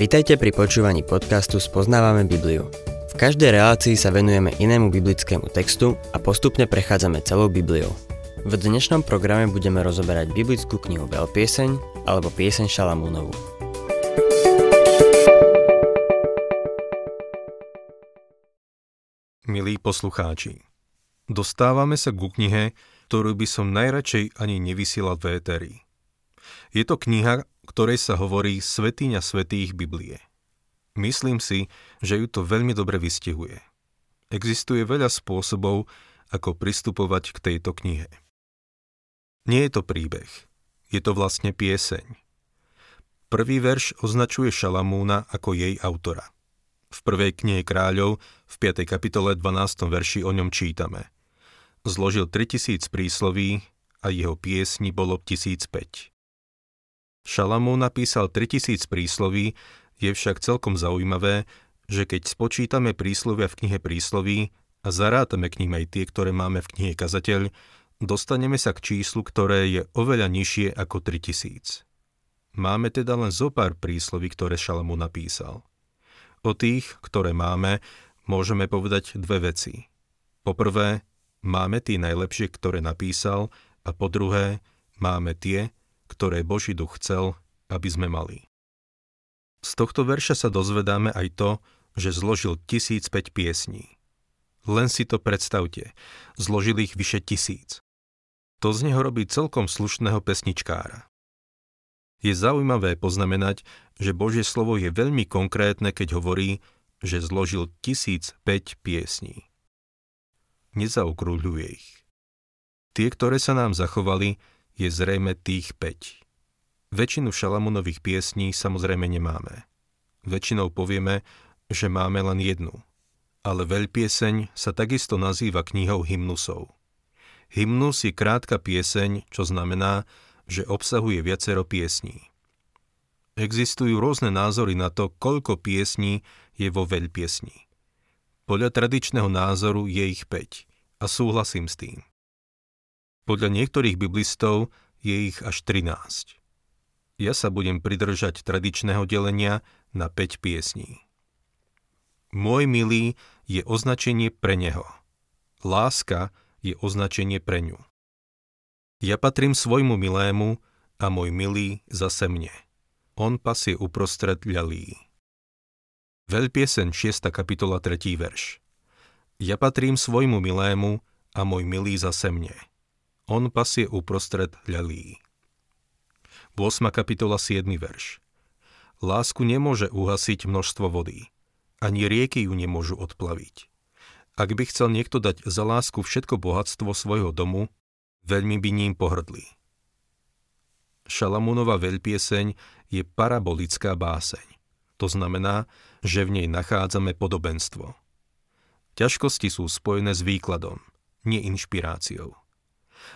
Vitajte pri počúvaní podcastu Spoznávame Bibliu. V každej relácii sa venujeme inému biblickému textu a postupne prechádzame celou Bibliou. V dnešnom programe budeme rozoberať biblickú knihu Veľpieseň alebo Pieseň Šalamúnovu. Milí poslucháči, dostávame sa ku knihe, ktorú by som najradšej ani nevysielal v éteri. Je to kniha, ktorej sa hovorí Svetýňa svetých Biblie. Myslím si, že ju to veľmi dobre vystihuje. Existuje veľa spôsobov, ako pristupovať k tejto knihe. Nie je to príbeh, je to vlastne pieseň. Prvý verš označuje Šalamúna ako jej autora. V prvej knihe kráľov v 5. kapitole 12. verši o ňom čítame – zložil 3000 prísloví a jeho piesni bolo 1005. Šalamún napísal 3000 prísloví, je však celkom zaujímavé, že keď spočítame príslovia v knihe prísloví a zarátame k ním aj tie, ktoré máme v knihe Kazateľ, dostaneme sa k číslu, ktoré je oveľa nižšie ako 3000. Máme teda len zo pár prísloví, ktoré Šalamún napísal. O tých, ktoré máme, môžeme povedať dve veci. Poprvé, máme tie najlepšie, ktoré napísal a po druhé, máme tie, ktoré Boží duch chcel, aby sme mali. Z tohto verša sa dozvedáme aj to, že zložil 1005 piesní. Len si to predstavte, zložil ich vyše tisíc. To z neho robí celkom slušného pesničkára. Je zaujímavé poznamenať, že Božie slovo je veľmi konkrétne, keď hovorí, že zložil 1005 piesní nezaokrúľuje ich. Tie, ktoré sa nám zachovali, je zrejme tých 5. Väčšinu Šalamunových piesní samozrejme nemáme. Väčšinou povieme, že máme len jednu. Ale veľpieseň sa takisto nazýva knihou hymnusov. Hymnus je krátka pieseň, čo znamená, že obsahuje viacero piesní. Existujú rôzne názory na to, koľko piesní je vo veľpiesni. Podľa tradičného názoru je ich 5 a súhlasím s tým. Podľa niektorých biblistov je ich až 13. Ja sa budem pridržať tradičného delenia na 5 piesní. Môj milý je označenie pre neho. Láska je označenie pre ňu. Ja patrím svojmu milému a môj milý zase mne. On pasie uprostred ľalí. Veľpiesen 6. kapitola 3. verš. Ja patrím svojmu milému a môj milý zase mne. On pasie uprostred ľalí. 8. kapitola 7. verš. Lásku nemôže uhasiť množstvo vody. Ani rieky ju nemôžu odplaviť. Ak by chcel niekto dať za lásku všetko bohatstvo svojho domu, veľmi by ním pohrdli. Šalamúnova veľpieseň je parabolická báseň. To znamená, že v nej nachádzame podobenstvo. Ťažkosti sú spojené s výkladom, nie inšpiráciou.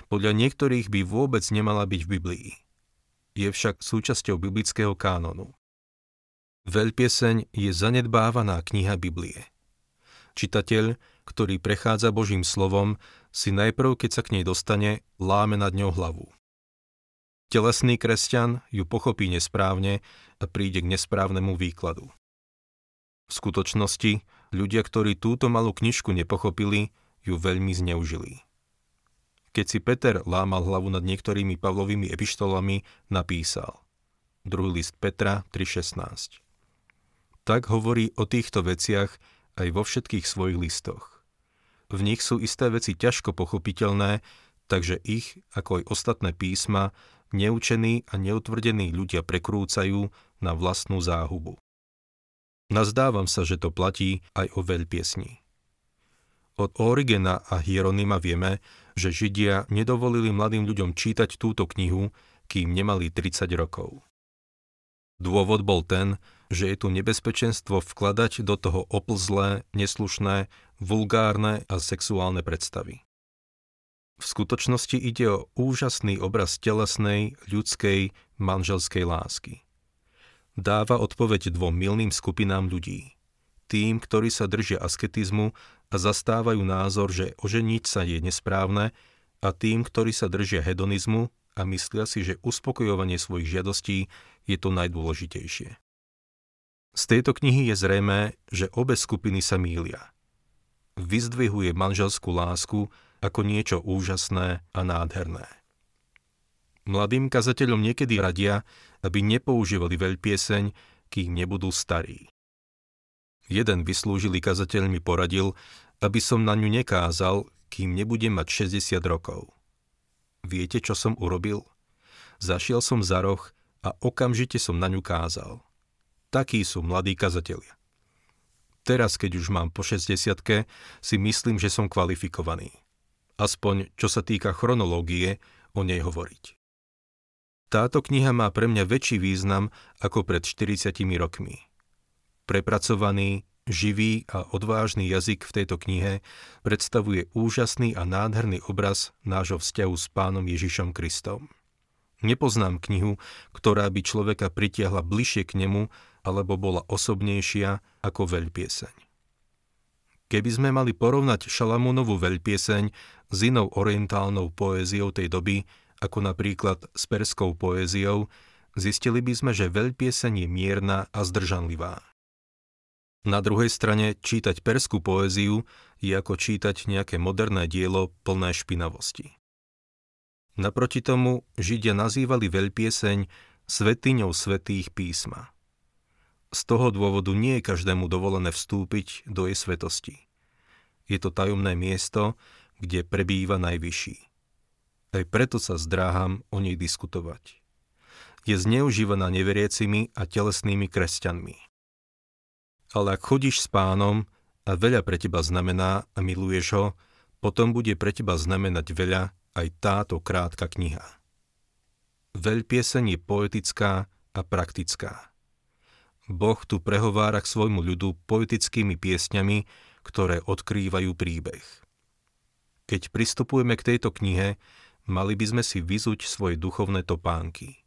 Podľa niektorých by vôbec nemala byť v Biblii. Je však súčasťou biblického kánonu. Veľpieseň je zanedbávaná kniha Biblie. Čitateľ, ktorý prechádza Božím slovom, si najprv, keď sa k nej dostane, láme nad ňou hlavu. Telesný kresťan ju pochopí nesprávne a príde k nesprávnemu výkladu. V skutočnosti, ľudia, ktorí túto malú knižku nepochopili, ju veľmi zneužili. Keď si Peter lámal hlavu nad niektorými Pavlovými epištolami, napísal druhý list Petra 3.16. Tak hovorí o týchto veciach aj vo všetkých svojich listoch. V nich sú isté veci ťažko pochopiteľné, takže ich, ako aj ostatné písma, neučení a neutvrdení ľudia prekrúcajú na vlastnú záhubu. Nazdávam sa, že to platí aj o veľpiesni. Od Origena a Hieronyma vieme, že Židia nedovolili mladým ľuďom čítať túto knihu, kým nemali 30 rokov. Dôvod bol ten, že je tu nebezpečenstvo vkladať do toho oplzlé, neslušné, vulgárne a sexuálne predstavy. V skutočnosti ide o úžasný obraz telesnej, ľudskej, manželskej lásky. Dáva odpoveď dvom milným skupinám ľudí. Tým, ktorí sa držia asketizmu a zastávajú názor, že oženiť sa je nesprávne, a tým, ktorí sa držia hedonizmu a myslia si, že uspokojovanie svojich žiadostí je to najdôležitejšie. Z tejto knihy je zrejme, že obe skupiny sa mília. Vyzdvihuje manželskú lásku ako niečo úžasné a nádherné. Mladým kazateľom niekedy radia, aby nepoužívali veľpieseň, kým nebudú starí. Jeden vyslúžilý kazateľ mi poradil, aby som na ňu nekázal, kým nebudem mať 60 rokov. Viete, čo som urobil? Zašiel som za roh a okamžite som na ňu kázal. Takí sú mladí kazatelia. Teraz, keď už mám po 60 si myslím, že som kvalifikovaný. Aspoň, čo sa týka chronológie, o nej hovoriť. Táto kniha má pre mňa väčší význam ako pred 40 rokmi. Prepracovaný, živý a odvážny jazyk v tejto knihe predstavuje úžasný a nádherný obraz nášho vzťahu s pánom Ježišom Kristom. Nepoznám knihu, ktorá by človeka pritiahla bližšie k nemu alebo bola osobnejšia ako veľpieseň. Keby sme mali porovnať Šalamúnovú veľpieseň s inou orientálnou poéziou tej doby, ako napríklad s perskou poéziou, zistili by sme, že veľpieseň je mierna a zdržanlivá. Na druhej strane, čítať perskú poéziu je ako čítať nejaké moderné dielo plné špinavosti. Naproti tomu Židia nazývali veľpieseň svetiňou svetých písma. Z toho dôvodu nie je každému dovolené vstúpiť do jej svetosti. Je to tajomné miesto, kde prebýva najvyšší. Aj preto sa zdráham o nej diskutovať. Je zneužívaná neveriacimi a telesnými kresťanmi. Ale ak chodíš s pánom a veľa pre teba znamená a miluješ ho, potom bude pre teba znamenať veľa aj táto krátka kniha. Veľpieseň je poetická a praktická. Boh tu prehovára k svojmu ľudu poetickými piesňami, ktoré odkrývajú príbeh. Keď pristupujeme k tejto knihe, mali by sme si vyzuť svoje duchovné topánky.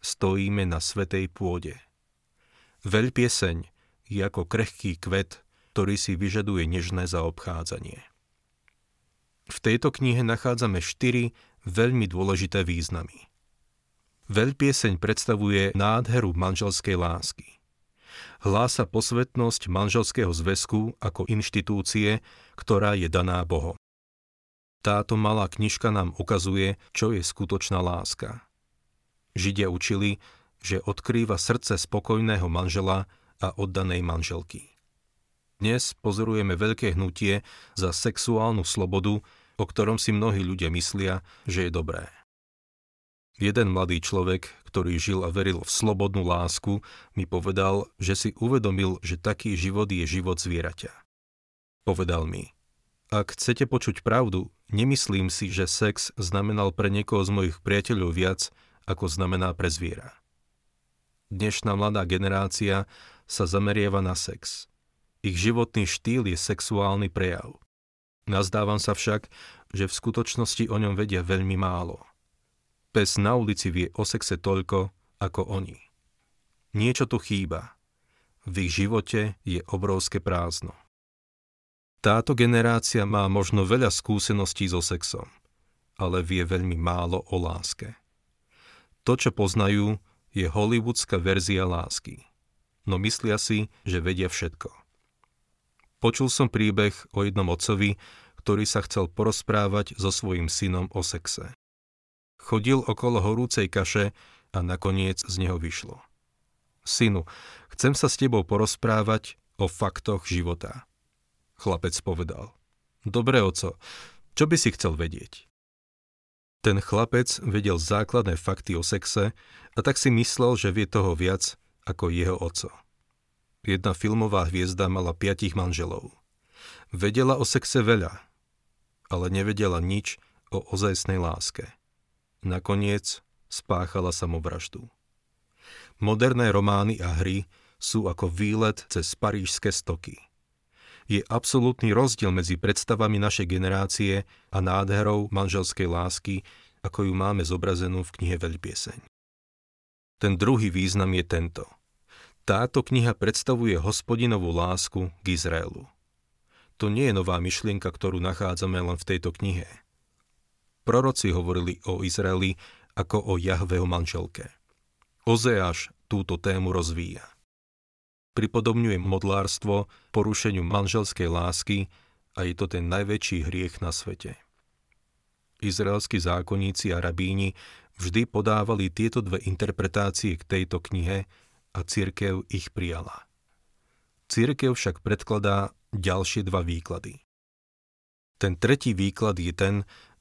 Stojíme na svetej pôde. Veľpieseň je ako krehký kvet, ktorý si vyžaduje nežné zaobchádzanie. V tejto knihe nachádzame štyri veľmi dôležité významy. Veľpieseň predstavuje nádheru manželskej lásky hlása posvetnosť manželského zväzku ako inštitúcie, ktorá je daná Bohom. Táto malá knižka nám ukazuje, čo je skutočná láska. Židia učili, že odkrýva srdce spokojného manžela a oddanej manželky. Dnes pozorujeme veľké hnutie za sexuálnu slobodu, o ktorom si mnohí ľudia myslia, že je dobré. Jeden mladý človek, ktorý žil a veril v slobodnú lásku, mi povedal, že si uvedomil, že taký život je život zvieraťa. Povedal mi, ak chcete počuť pravdu, nemyslím si, že sex znamenal pre niekoho z mojich priateľov viac, ako znamená pre zviera. Dnešná mladá generácia sa zameriava na sex. Ich životný štýl je sexuálny prejav. Nazdávam sa však, že v skutočnosti o ňom vedia veľmi málo – Pes na ulici vie o sexe toľko, ako oni. Niečo tu chýba. V ich živote je obrovské prázdno. Táto generácia má možno veľa skúseností so sexom, ale vie veľmi málo o láske. To, čo poznajú, je hollywoodská verzia lásky. No myslia si, že vedia všetko. Počul som príbeh o jednom otcovi, ktorý sa chcel porozprávať so svojím synom o sexe. Chodil okolo horúcej kaše a nakoniec z neho vyšlo. Synu, chcem sa s tebou porozprávať o faktoch života. Chlapec povedal. Dobre, oco, čo by si chcel vedieť? Ten chlapec vedel základné fakty o sexe a tak si myslel, že vie toho viac ako jeho oco. Jedna filmová hviezda mala piatich manželov. Vedela o sexe veľa, ale nevedela nič o ozajstnej láske. Nakoniec spáchala samovraždu. Moderné romány a hry sú ako výlet cez parížské stoky. Je absolútny rozdiel medzi predstavami našej generácie a nádherou manželskej lásky, ako ju máme zobrazenú v knihe Veľpieseň. Ten druhý význam je tento. Táto kniha predstavuje hospodinovú lásku k Izraelu. To nie je nová myšlienka, ktorú nachádzame len v tejto knihe – Proroci hovorili o Izraeli ako o Jahveho manželke. Ozeáš túto tému rozvíja. Pripodobňuje modlárstvo porušeniu manželskej lásky a je to ten najväčší hriech na svete. Izraelskí zákonníci a rabíni vždy podávali tieto dve interpretácie k tejto knihe a církev ich prijala. Církev však predkladá ďalšie dva výklady. Ten tretí výklad je ten,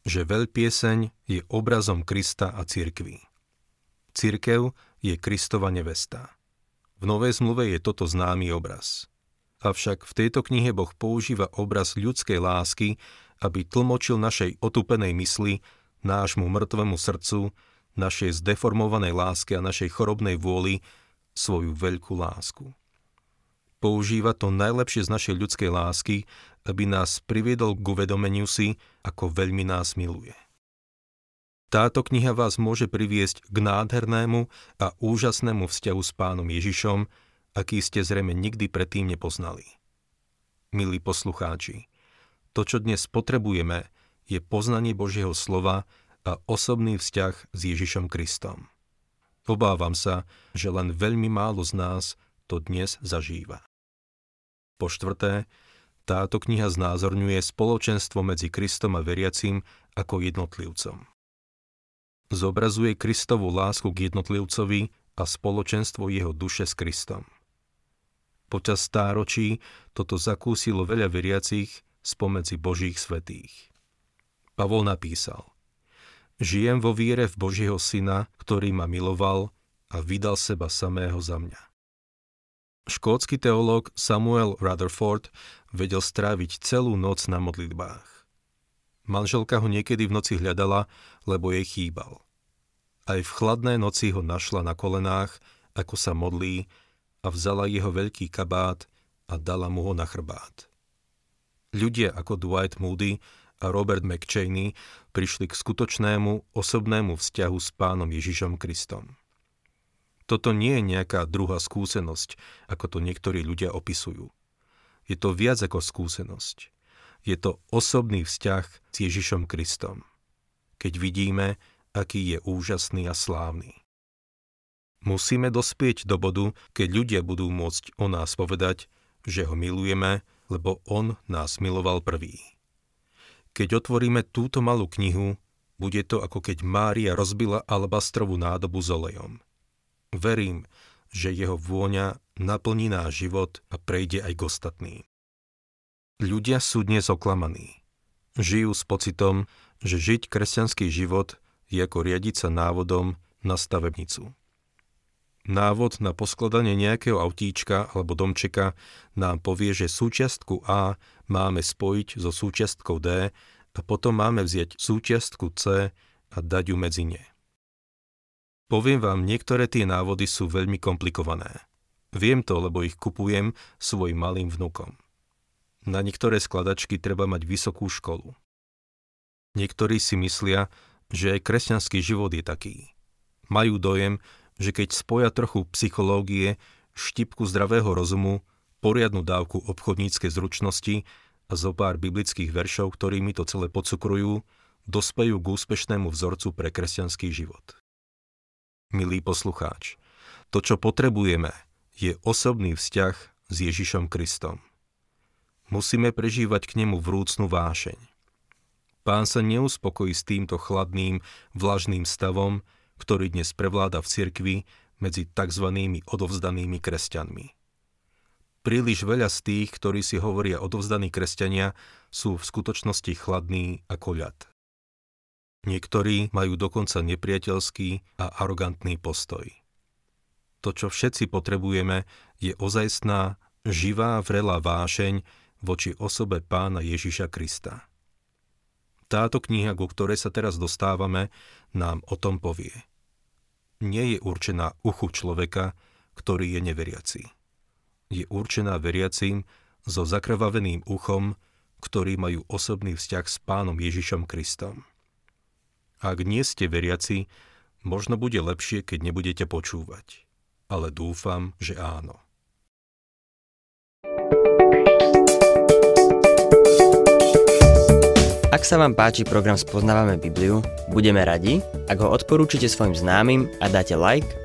že veľpieseň je obrazom Krista a církvy. Církev je Kristova nevesta. V Novej zmluve je toto známy obraz. Avšak v tejto knihe Boh používa obraz ľudskej lásky, aby tlmočil našej otupenej mysli, nášmu mŕtvemu srdcu, našej zdeformovanej láske a našej chorobnej vôli svoju veľkú lásku používa to najlepšie z našej ľudskej lásky, aby nás priviedol k uvedomeniu si, ako veľmi nás miluje. Táto kniha vás môže priviesť k nádhernému a úžasnému vzťahu s pánom Ježišom, aký ste zrejme nikdy predtým nepoznali. Milí poslucháči, to, čo dnes potrebujeme, je poznanie Božieho slova a osobný vzťah s Ježišom Kristom. Obávam sa, že len veľmi málo z nás to dnes zažíva. Po štvrté, táto kniha znázorňuje spoločenstvo medzi Kristom a veriacím ako jednotlivcom. Zobrazuje Kristovú lásku k jednotlivcovi a spoločenstvo jeho duše s Kristom. Počas stáročí toto zakúsilo veľa veriacich spomedzi Božích svetých. Pavol napísal Žijem vo viere v Božieho Syna, ktorý ma miloval a vydal seba samého za mňa. Škótsky teológ Samuel Rutherford vedel stráviť celú noc na modlitbách. Manželka ho niekedy v noci hľadala, lebo jej chýbal. Aj v chladné noci ho našla na kolenách, ako sa modlí, a vzala jeho veľký kabát a dala mu ho na chrbát. Ľudia ako Dwight Moody a Robert McChaney prišli k skutočnému osobnému vzťahu s pánom Ježišom Kristom. Toto nie je nejaká druhá skúsenosť, ako to niektorí ľudia opisujú. Je to viac ako skúsenosť. Je to osobný vzťah s Ježišom Kristom. Keď vidíme, aký je úžasný a slávny. Musíme dospieť do bodu, keď ľudia budú môcť o nás povedať, že ho milujeme, lebo on nás miloval prvý. Keď otvoríme túto malú knihu, bude to ako keď Mária rozbila alabastrovú nádobu s olejom. Verím, že jeho vôňa naplní náš život a prejde aj k ostatným. Ľudia sú dnes oklamaní. Žijú s pocitom, že žiť kresťanský život je ako riadiť sa návodom na stavebnicu. Návod na poskladanie nejakého autíčka alebo domčeka nám povie, že súčiastku A máme spojiť so súčiastkou D a potom máme vziať súčiastku C a dať ju medzi ne. Poviem vám, niektoré tie návody sú veľmi komplikované. Viem to, lebo ich kupujem svojim malým vnukom. Na niektoré skladačky treba mať vysokú školu. Niektorí si myslia, že aj kresťanský život je taký. Majú dojem, že keď spoja trochu psychológie, štipku zdravého rozumu, poriadnu dávku obchodníckej zručnosti a zo pár biblických veršov, ktorými to celé podsukrujú, dospejú k úspešnému vzorcu pre kresťanský život milý poslucháč. To, čo potrebujeme, je osobný vzťah s Ježišom Kristom. Musíme prežívať k nemu vrúcnú vášeň. Pán sa neuspokojí s týmto chladným, vlažným stavom, ktorý dnes prevláda v cirkvi medzi tzv. odovzdanými kresťanmi. Príliš veľa z tých, ktorí si hovoria odovzdaní kresťania, sú v skutočnosti chladní ako ľad. Niektorí majú dokonca nepriateľský a arogantný postoj. To, čo všetci potrebujeme, je ozajstná, živá, vrelá vášeň voči osobe pána Ježiša Krista. Táto kniha, ku ktorej sa teraz dostávame, nám o tom povie. Nie je určená uchu človeka, ktorý je neveriaci. Je určená veriacím so zakrvaveným uchom, ktorí majú osobný vzťah s pánom Ježišom Kristom. Ak nie ste veriaci, možno bude lepšie, keď nebudete počúvať. Ale dúfam, že áno. Ak sa vám páči program Spoznávame Bibliu, budeme radi, ak ho odporúčite svojim známym a dáte like,